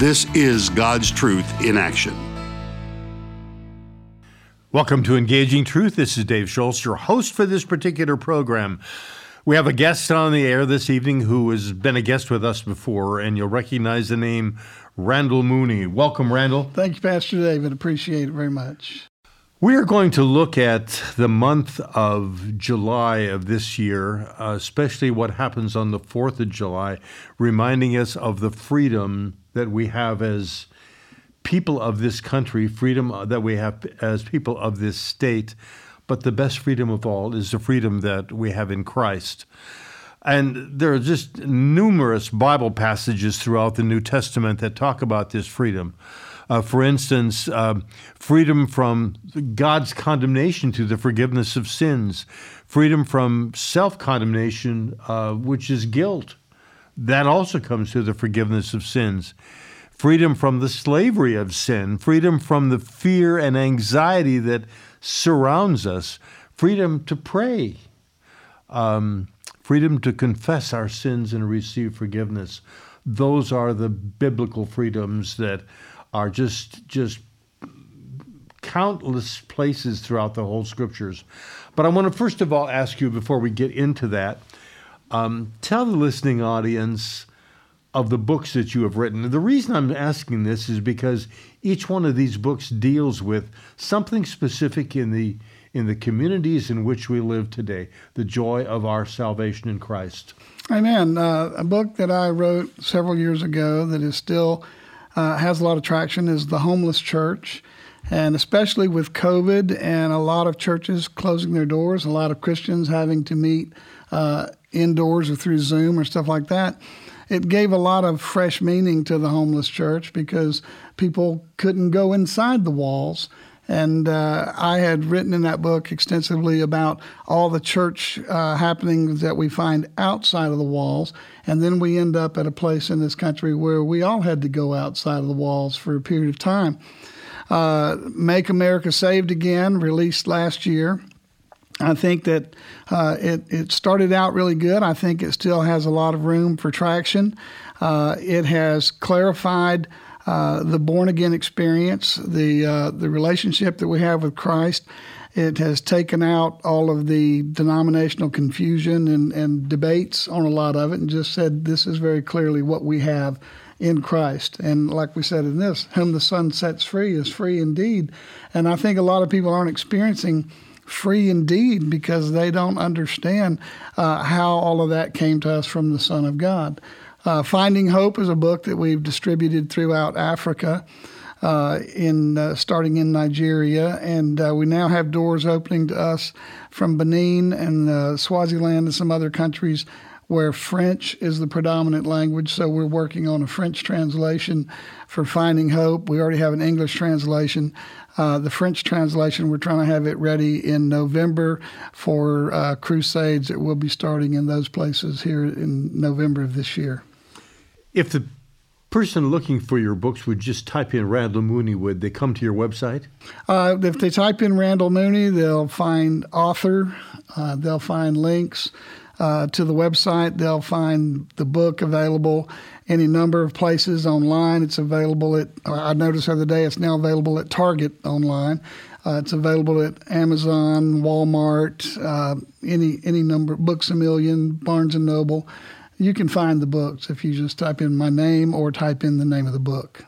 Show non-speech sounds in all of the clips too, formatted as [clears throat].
This is God's truth in action. Welcome to Engaging Truth. This is Dave Schultz, your host for this particular program. We have a guest on the air this evening who has been a guest with us before, and you'll recognize the name Randall Mooney. Welcome, Randall. Thank you, Pastor David. Appreciate it very much. We are going to look at the month of July of this year, uh, especially what happens on the 4th of July, reminding us of the freedom that we have as people of this country, freedom that we have as people of this state. But the best freedom of all is the freedom that we have in Christ. And there are just numerous Bible passages throughout the New Testament that talk about this freedom. Uh, for instance, uh, freedom from God's condemnation to the forgiveness of sins, freedom from self condemnation, uh, which is guilt, that also comes through the forgiveness of sins. Freedom from the slavery of sin, freedom from the fear and anxiety that surrounds us, freedom to pray, um, freedom to confess our sins and receive forgiveness. Those are the biblical freedoms that are just just countless places throughout the whole scriptures. But I want to first of all ask you before we get into that um, tell the listening audience of the books that you have written. The reason I'm asking this is because each one of these books deals with something specific in the in the communities in which we live today, the joy of our salvation in Christ. Amen. Uh, a book that I wrote several years ago that is still uh, has a lot of traction is the Homeless Church. And especially with COVID and a lot of churches closing their doors, a lot of Christians having to meet uh, indoors or through Zoom or stuff like that, it gave a lot of fresh meaning to the homeless church because people couldn't go inside the walls. And uh, I had written in that book extensively about all the church uh, happenings that we find outside of the walls. And then we end up at a place in this country where we all had to go outside of the walls for a period of time. Uh, Make America Saved Again, released last year. I think that uh, it, it started out really good. I think it still has a lot of room for traction. Uh, it has clarified uh, the born again experience, the uh, the relationship that we have with Christ. It has taken out all of the denominational confusion and, and debates on a lot of it and just said this is very clearly what we have in Christ. And like we said in this, whom the Son sets free is free indeed. And I think a lot of people aren't experiencing free indeed because they don't understand uh, how all of that came to us from the Son of God. Uh, Finding Hope is a book that we've distributed throughout Africa. Uh, in uh, starting in Nigeria, and uh, we now have doors opening to us from Benin and uh, Swaziland and some other countries where French is the predominant language. So we're working on a French translation for Finding Hope. We already have an English translation. Uh, the French translation, we're trying to have it ready in November for uh, crusades that will be starting in those places here in November of this year. If the person looking for your books would just type in Randall Mooney, would they come to your website? Uh, if they type in Randall Mooney, they'll find author, uh, they'll find links. Uh, to the website. They'll find the book available any number of places online. It's available at, I noticed the other day, it's now available at Target online. Uh, it's available at Amazon, Walmart, uh, any any number, Books a Million, Barnes and Noble. You can find the books if you just type in my name or type in the name of the book.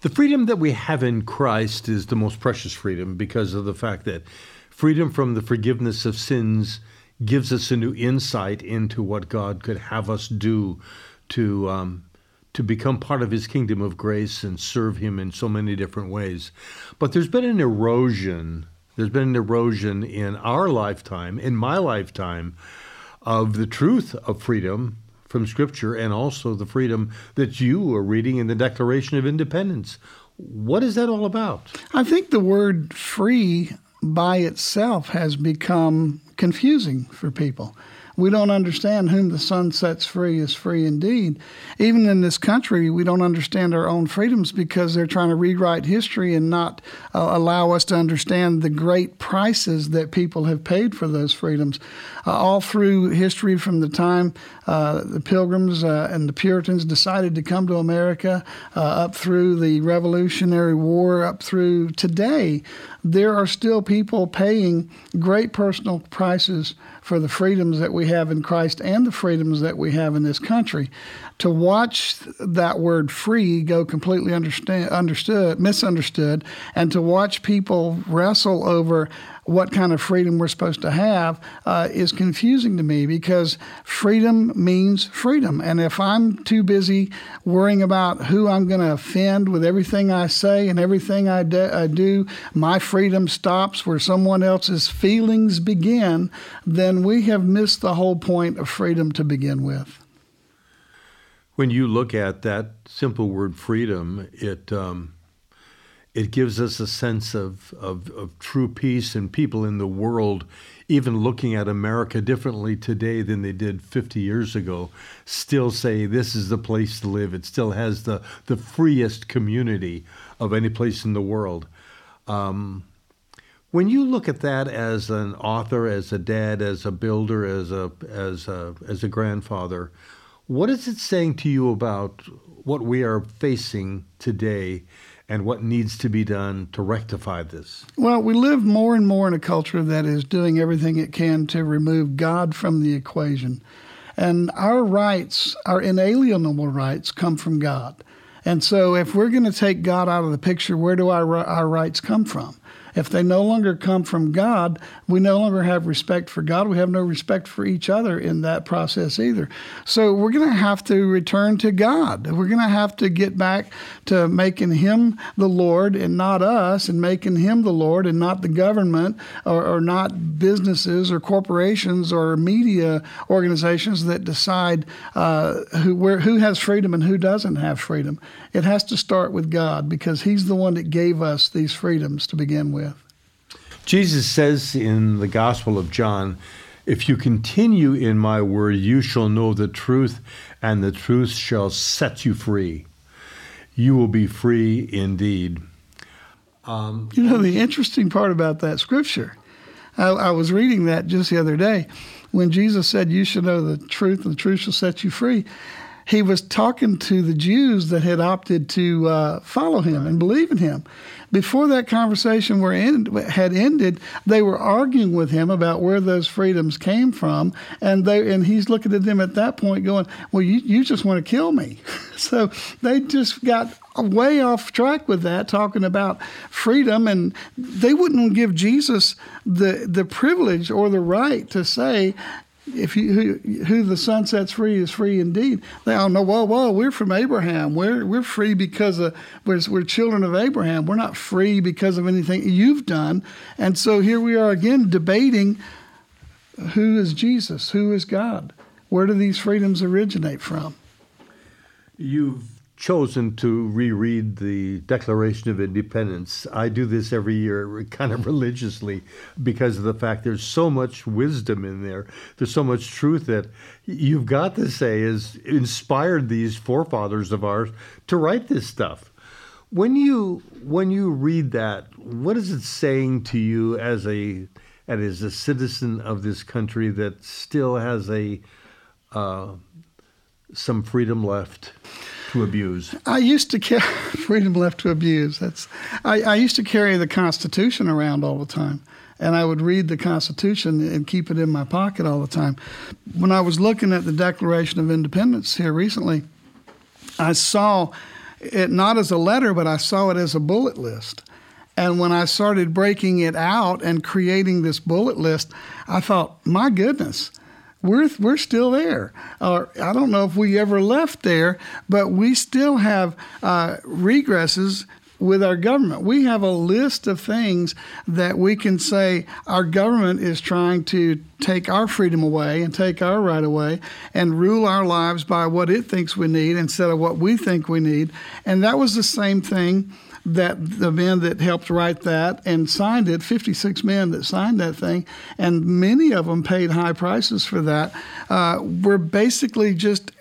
The freedom that we have in Christ is the most precious freedom because of the fact that freedom from the forgiveness of sins gives us a new insight into what God could have us do to um, to become part of His kingdom of grace and serve Him in so many different ways. But there's been an erosion. There's been an erosion in our lifetime, in my lifetime, of the truth of freedom from Scripture and also the freedom that you are reading in the Declaration of Independence. What is that all about? I think the word free by itself has become confusing for people. We don't understand whom the Son sets free is free indeed. Even in this country, we don't understand our own freedoms because they're trying to rewrite history and not uh, allow us to understand the great prices that people have paid for those freedoms. Uh, all through history, from the time uh, the Pilgrims uh, and the Puritans decided to come to America, uh, up through the Revolutionary War, up through today, there are still people paying great personal prices for the freedoms that we have in Christ and the freedoms that we have in this country. To watch that word free go completely understand, understood, misunderstood, and to watch people wrestle over what kind of freedom we're supposed to have uh, is confusing to me because freedom means freedom. And if I'm too busy worrying about who I'm going to offend with everything I say and everything I, de- I do, my freedom stops where someone else's feelings begin, then we have missed the whole point of freedom to begin with. When you look at that simple word freedom, it um, it gives us a sense of, of, of, true peace and people in the world, even looking at America differently today than they did 50 years ago, still say this is the place to live. It still has the, the freest community of any place in the world. Um, when you look at that as an author, as a dad, as a builder, as a, as a, as a grandfather, what is it saying to you about what we are facing today and what needs to be done to rectify this? Well, we live more and more in a culture that is doing everything it can to remove God from the equation. And our rights, our inalienable rights, come from God. And so, if we're going to take God out of the picture, where do our, our rights come from? If they no longer come from God, we no longer have respect for God. We have no respect for each other in that process either. So we're going to have to return to God. We're going to have to get back to making Him the Lord and not us, and making Him the Lord and not the government or, or not businesses or corporations or media organizations that decide uh, who, where, who has freedom and who doesn't have freedom. It has to start with God because He's the one that gave us these freedoms to begin with. Jesus says in the Gospel of John, If you continue in my word, you shall know the truth, and the truth shall set you free. You will be free indeed. Um, you know, the interesting part about that scripture, I, I was reading that just the other day when Jesus said, You shall know the truth, and the truth shall set you free he was talking to the Jews that had opted to uh, follow him and believe in him. Before that conversation were end, had ended, they were arguing with him about where those freedoms came from, and they and he's looking at them at that point, going, "Well, you you just want to kill me." [laughs] so they just got way off track with that, talking about freedom, and they wouldn't give Jesus the the privilege or the right to say, if you who, who, the Son sets free is free indeed. They all know, whoa, whoa, we're from Abraham. We're we're free because of we're, we're children of Abraham. We're not free because of anything you've done. And so here we are again debating who is Jesus, who is God, where do these freedoms originate from? You've chosen to reread the Declaration of Independence. I do this every year, [laughs] kind of religiously, because of the fact there's so much wisdom in there. There's so much truth that you've got to say has inspired these forefathers of ours to write this stuff. When you when you read that, what is it saying to you as a as a citizen of this country that still has a uh, some freedom left? To abuse? I used to carry [laughs] freedom left to abuse. That's I, I used to carry the Constitution around all the time and I would read the Constitution and keep it in my pocket all the time. When I was looking at the Declaration of Independence here recently, I saw it not as a letter, but I saw it as a bullet list. And when I started breaking it out and creating this bullet list, I thought, my goodness, we're we're still there. Uh, I don't know if we ever left there, but we still have uh, regresses with our government. We have a list of things that we can say our government is trying to take our freedom away and take our right away and rule our lives by what it thinks we need instead of what we think we need. And that was the same thing that the men that helped write that and signed it, 56 men that signed that thing, and many of them paid high prices for that, uh, were basically just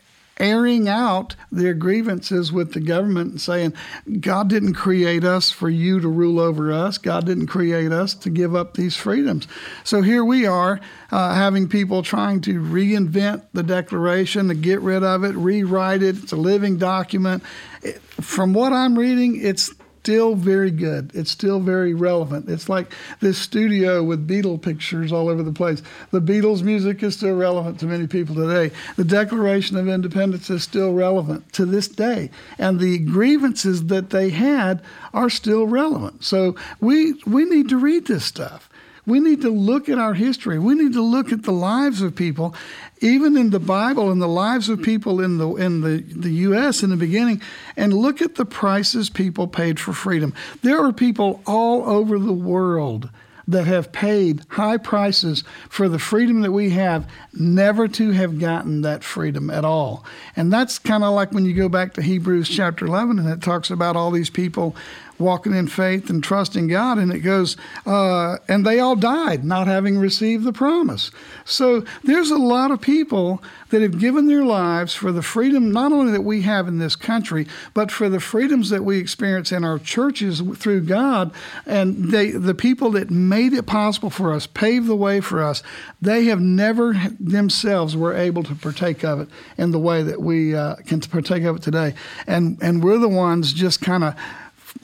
airing out their grievances with the government and saying, God didn't create us for you to rule over us. God didn't create us to give up these freedoms. So here we are uh, having people trying to reinvent the Declaration, to get rid of it, rewrite it. It's a living document. It, from what I'm reading, it's still very good. It's still very relevant. It's like this studio with Beatle pictures all over the place. The Beatles' music is still relevant to many people today. The Declaration of Independence is still relevant to this day. And the grievances that they had are still relevant. So we we need to read this stuff. We need to look at our history. We need to look at the lives of people, even in the Bible and the lives of people in the in the, the US in the beginning, and look at the prices people paid for freedom. There are people all over the world that have paid high prices for the freedom that we have, never to have gotten that freedom at all. And that's kind of like when you go back to Hebrews chapter 11 and it talks about all these people walking in faith and trusting God. And it goes, uh, and they all died not having received the promise. So there's a lot of people that have given their lives for the freedom not only that we have in this country, but for the freedoms that we experience in our churches through God. And they, the people that made it possible for us, paved the way for us, they have never themselves were able to partake of it in the way that we uh, can partake of it today. And and we're the ones just kind of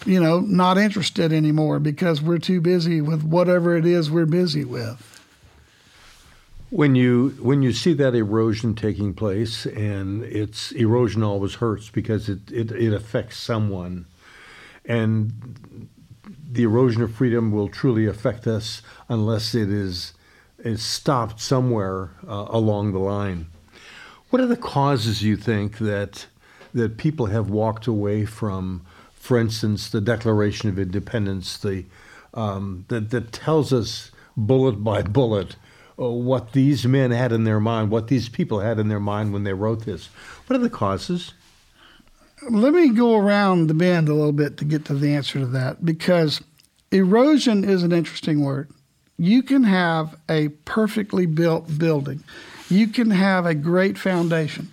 you know, not interested anymore because we're too busy with whatever it is we're busy with. When you when you see that erosion taking place, and it's erosion always hurts because it, it, it affects someone, and the erosion of freedom will truly affect us unless it is is stopped somewhere uh, along the line. What are the causes you think that that people have walked away from for instance, the Declaration of Independence, the um, that that tells us bullet by bullet uh, what these men had in their mind, what these people had in their mind when they wrote this. What are the causes? Let me go around the bend a little bit to get to the answer to that because erosion is an interesting word. You can have a perfectly built building. You can have a great foundation.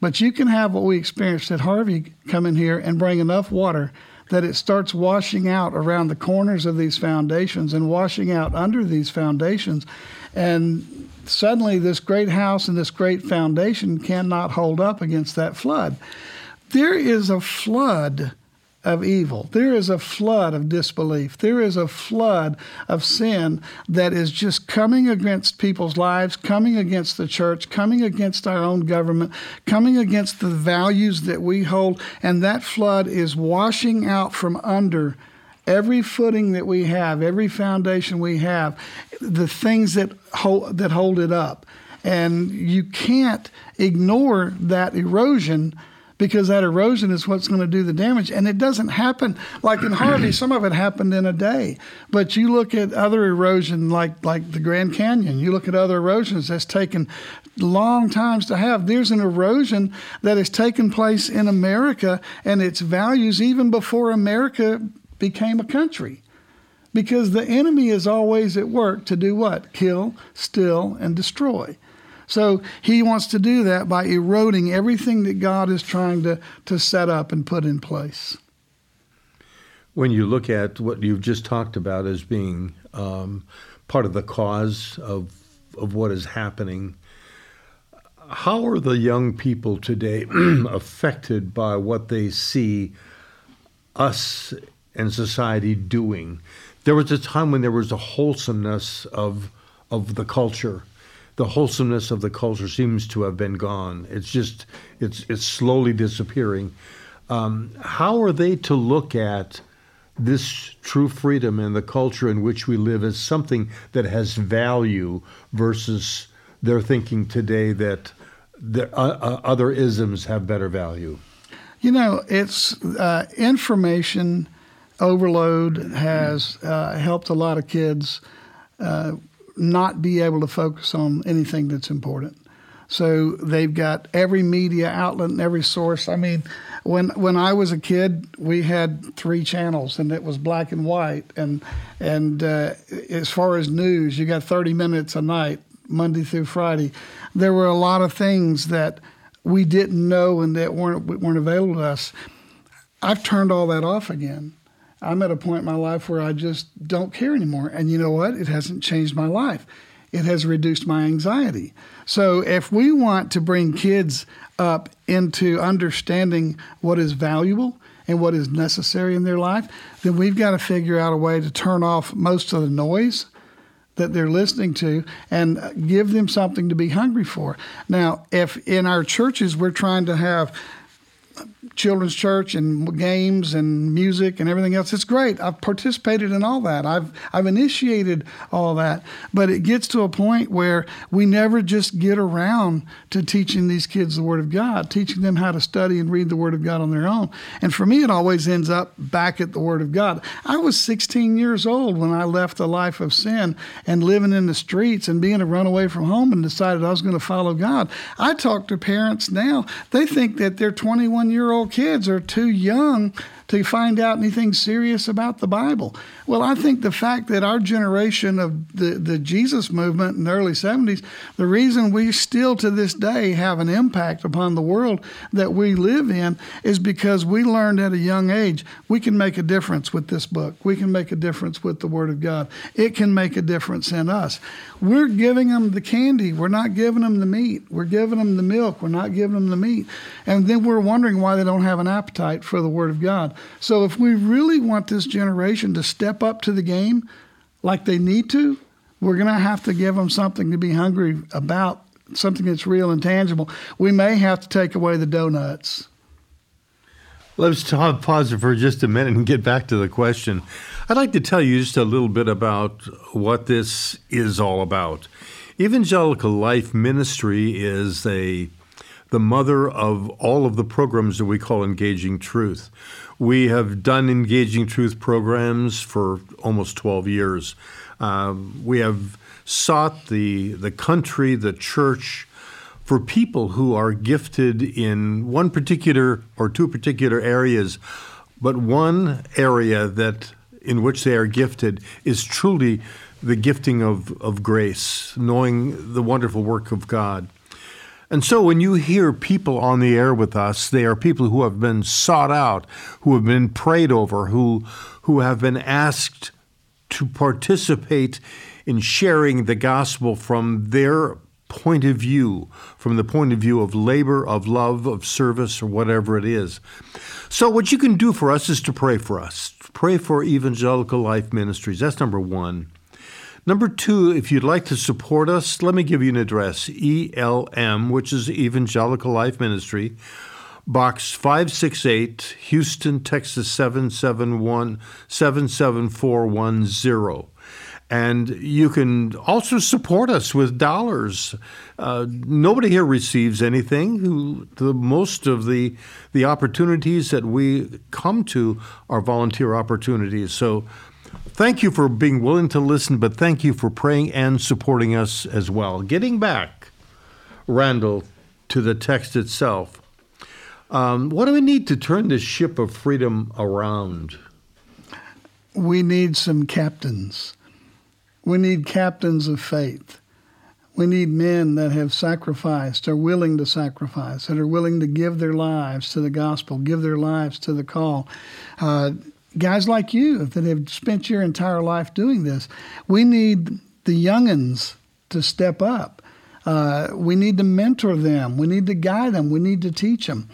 But you can have what we experienced at Harvey come in here and bring enough water that it starts washing out around the corners of these foundations and washing out under these foundations. And suddenly, this great house and this great foundation cannot hold up against that flood. There is a flood of evil. There is a flood of disbelief. There is a flood of sin that is just coming against people's lives, coming against the church, coming against our own government, coming against the values that we hold. And that flood is washing out from under every footing that we have, every foundation we have, the things that hold, that hold it up. And you can't ignore that erosion because that erosion is what's going to do the damage. And it doesn't happen like in Harvey. some of it happened in a day, but you look at other erosion like like the Grand Canyon. You look at other erosions that's taken long times to have. There's an erosion that has taken place in America and its values even before America became a country. Because the enemy is always at work to do what? Kill, steal, and destroy. So he wants to do that by eroding everything that God is trying to, to set up and put in place. When you look at what you've just talked about as being um, part of the cause of, of what is happening, how are the young people today [clears throat] affected by what they see us and society doing? There was a time when there was a wholesomeness of, of the culture the wholesomeness of the culture seems to have been gone. It's just it's it's slowly disappearing. Um, how are they to look at this true freedom and the culture in which we live as something that has value versus their thinking today that the, uh, uh, other isms have better value? You know, it's uh, information overload has uh, helped a lot of kids uh, not be able to focus on anything that's important. So they've got every media outlet and every source. I mean, when when I was a kid, we had three channels, and it was black and white. And and uh, as far as news, you got 30 minutes a night, Monday through Friday. There were a lot of things that we didn't know and that weren't weren't available to us. I've turned all that off again. I'm at a point in my life where I just don't care anymore. And you know what? It hasn't changed my life. It has reduced my anxiety. So if we want to bring kids up into understanding what is valuable and what is necessary in their life, then we've got to figure out a way to turn off most of the noise that they're listening to and give them something to be hungry for. Now, if in our churches we're trying to have children's church and games and music and everything else. It's great. I've participated in all that. I've I've initiated all that. But it gets to a point where we never just get around to teaching these kids the Word of God, teaching them how to study and read the Word of God on their own. And for me, it always ends up back at the Word of God. I was 16 years old when I left the life of sin and living in the streets and being a runaway from home and decided I was going to follow God. I talk to parents now. They think that their 21 year old kids are too young to find out anything serious about the Bible. Well, I think the fact that our generation of the, the Jesus movement in the early 70s, the reason we still to this day have an impact upon the world that we live in is because we learned at a young age we can make a difference with this book. We can make a difference with the Word of God. It can make a difference in us. We're giving them the candy. We're not giving them the meat. We're giving them the milk. We're not giving them the meat. And then we're wondering why they don't have an appetite for the Word of God. So if we really want this generation to step up to the game like they need to, we're going to have to give them something to be hungry about, something that's real and tangible. We may have to take away the donuts. Let's pause for just a minute and get back to the question. I'd like to tell you just a little bit about what this is all about. Evangelical Life Ministry is a the mother of all of the programs that we call Engaging Truth. We have done Engaging Truth programs for almost 12 years. Um, we have sought the, the country, the church, for people who are gifted in one particular or two particular areas, but one area that in which they are gifted is truly the gifting of, of grace, knowing the wonderful work of God. And so when you hear people on the air with us, they are people who have been sought out, who have been prayed over, who, who have been asked to participate in sharing the gospel from their point of view, from the point of view of labor, of love, of service, or whatever it is. So, what you can do for us is to pray for us. Pray for Evangelical Life Ministries. That's number one. Number two, if you'd like to support us, let me give you an address ELM, which is Evangelical Life Ministry, Box 568, Houston, Texas 771 77410. And you can also support us with dollars. Uh, nobody here receives anything. Who, the most of the the opportunities that we come to are volunteer opportunities. So Thank you for being willing to listen, but thank you for praying and supporting us as well. Getting back, Randall, to the text itself. Um, what do we need to turn this ship of freedom around? We need some captains. We need captains of faith. We need men that have sacrificed, are willing to sacrifice, that are willing to give their lives to the gospel, give their lives to the call. Uh, guys like you that have spent your entire life doing this. We need the youngins to step up. Uh, we need to mentor them. We need to guide them. We need to teach them.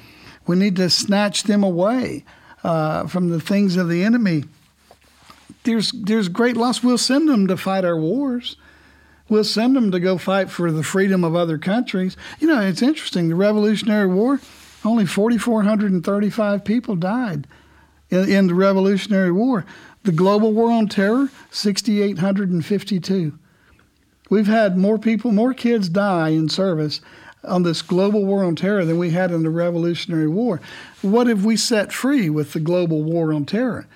We need to snatch them away uh, from the things of the enemy. There's there's great loss. We'll send them to fight our wars. We'll send them to go fight for the freedom of other countries. You know, it's interesting. The Revolutionary War, only 4,435 people died in, in the Revolutionary War. The global war on terror, 6,852. We've had more people, more kids die in service on this global war on terror than we had in the Revolutionary War. What have we set free with the global war on terror?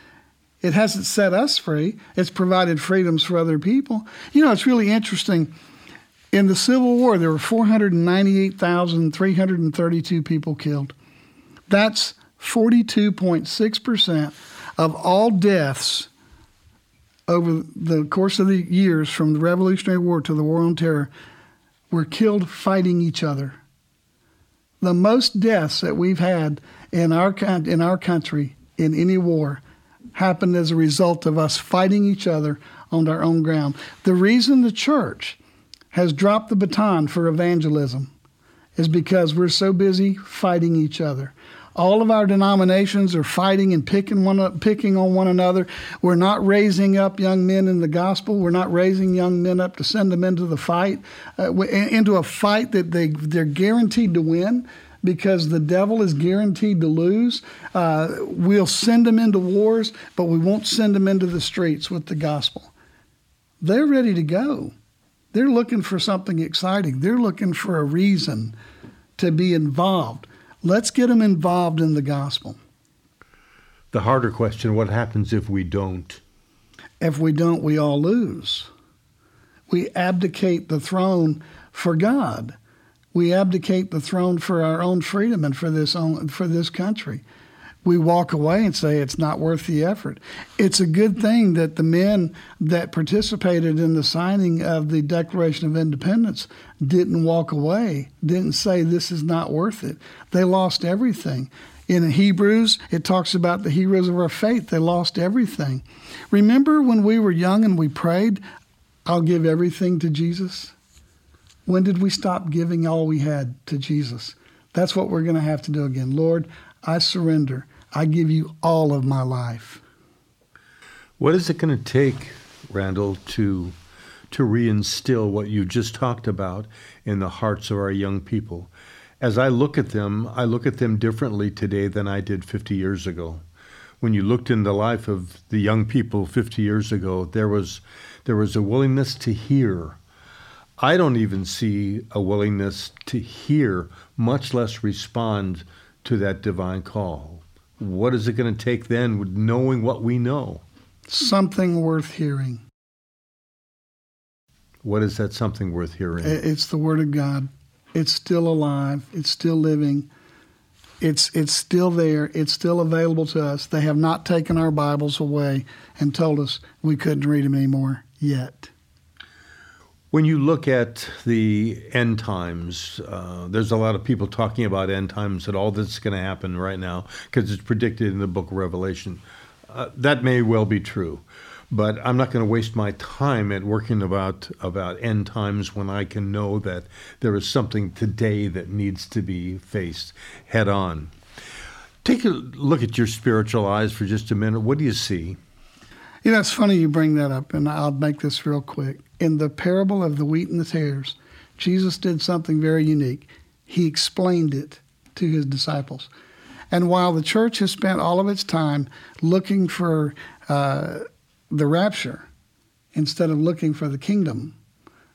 It hasn't set us free. It's provided freedoms for other people. You know, it's really interesting In the Civil War, there were 498,332 people killed. That's 42.6% of all deaths over the course of the years from the Revolutionary War to the War on Terror were killed fighting each other. The most deaths that we've had in our, in our country in any war happened as a result of us fighting each other on our own ground. The reason the church has dropped the baton for evangelism is because we're so busy fighting each other. All of our denominations are fighting and picking one picking on one another. We're not raising up young men in the gospel. We're not raising young men up to send them into the fight, uh, into a fight that they they're guaranteed to win because the devil is guaranteed to lose. Uh, we'll send them into wars, but we won't send them into the streets with the gospel. They're ready to go. They're looking for something exciting. They're looking for a reason to be involved. Let's get them involved in the gospel. The harder question what happens if we don't? If we don't, we all lose. We abdicate the throne for God. We abdicate the throne for our own freedom and for this own, for this country. We walk away and say it's not worth the effort. It's a good thing that the men that participated in the signing of the Declaration of Independence didn't walk away, didn't say this is not worth it. They lost everything. In Hebrews, it talks about the heroes of our faith. They lost everything. Remember when we were young and we prayed, I'll give everything to Jesus? When did we stop giving all we had to Jesus? That's what we're going to have to do again. Lord, I surrender. I give you all of my life. What is it going to take, Randall, to to reinstill what you just talked about in the hearts of our young people? As I look at them, I look at them differently today than I did 50 years ago. When you looked in the life of the young people 50 years ago, there was there was a willingness to hear I don't even see a willingness to hear, much less respond to that divine call. What is it going to take then with knowing what we know? Something worth hearing. What is that something worth hearing? It's the Word of God. It's still alive. It's still living. It's it's still there. It's still available to us. They have not taken our Bibles away and told us we couldn't read them anymore yet. When you look at the end times, uh, there's a lot of people talking about end times that all this is going to happen right now because it's predicted in the book of Revelation. Uh, that may well be true, but I'm not going to waste my time at working about about end times when I can know that there is something today that needs to be faced head on. Take a look at your spiritual eyes for just a minute. What do you see? You know, it's funny you bring that up, and I'll make this real quick. In the parable of the wheat and the tares, Jesus did something very unique. He explained it to his disciples. And while the church has spent all of its time looking for uh, the rapture instead of looking for the kingdom,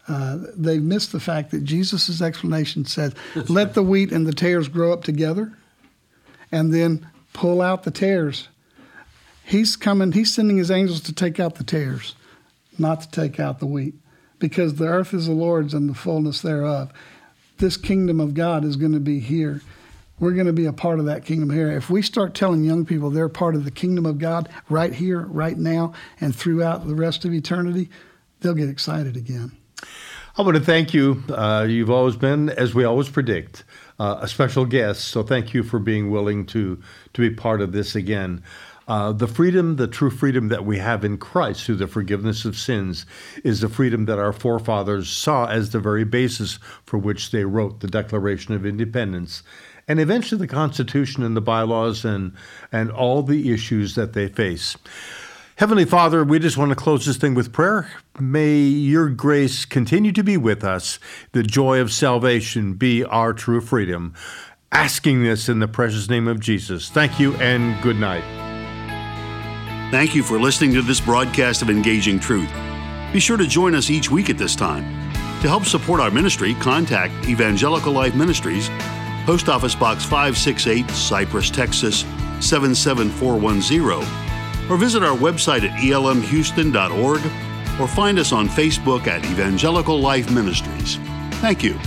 uh, they've missed the fact that Jesus' explanation said, let the wheat and the tares grow up together and then pull out the tares He's coming, he's sending his angels to take out the tares, not to take out the wheat, because the earth is the Lord's and the fullness thereof. This kingdom of God is going to be here. We're going to be a part of that kingdom here. If we start telling young people they're part of the kingdom of God right here, right now, and throughout the rest of eternity, they'll get excited again. I want to thank you. Uh, you've always been, as we always predict, uh, a special guest. So thank you for being willing to to be part of this again. Uh, the freedom, the true freedom that we have in Christ through the forgiveness of sins, is the freedom that our forefathers saw as the very basis for which they wrote the Declaration of Independence and eventually the Constitution and the bylaws and, and all the issues that they face. Heavenly Father, we just want to close this thing with prayer. May your grace continue to be with us. The joy of salvation be our true freedom. Asking this in the precious name of Jesus. Thank you and good night. Thank you for listening to this broadcast of Engaging Truth. Be sure to join us each week at this time. To help support our ministry, contact Evangelical Life Ministries, Post Office Box 568, Cypress, Texas 77410, or visit our website at elmhouston.org or find us on Facebook at Evangelical Life Ministries. Thank you.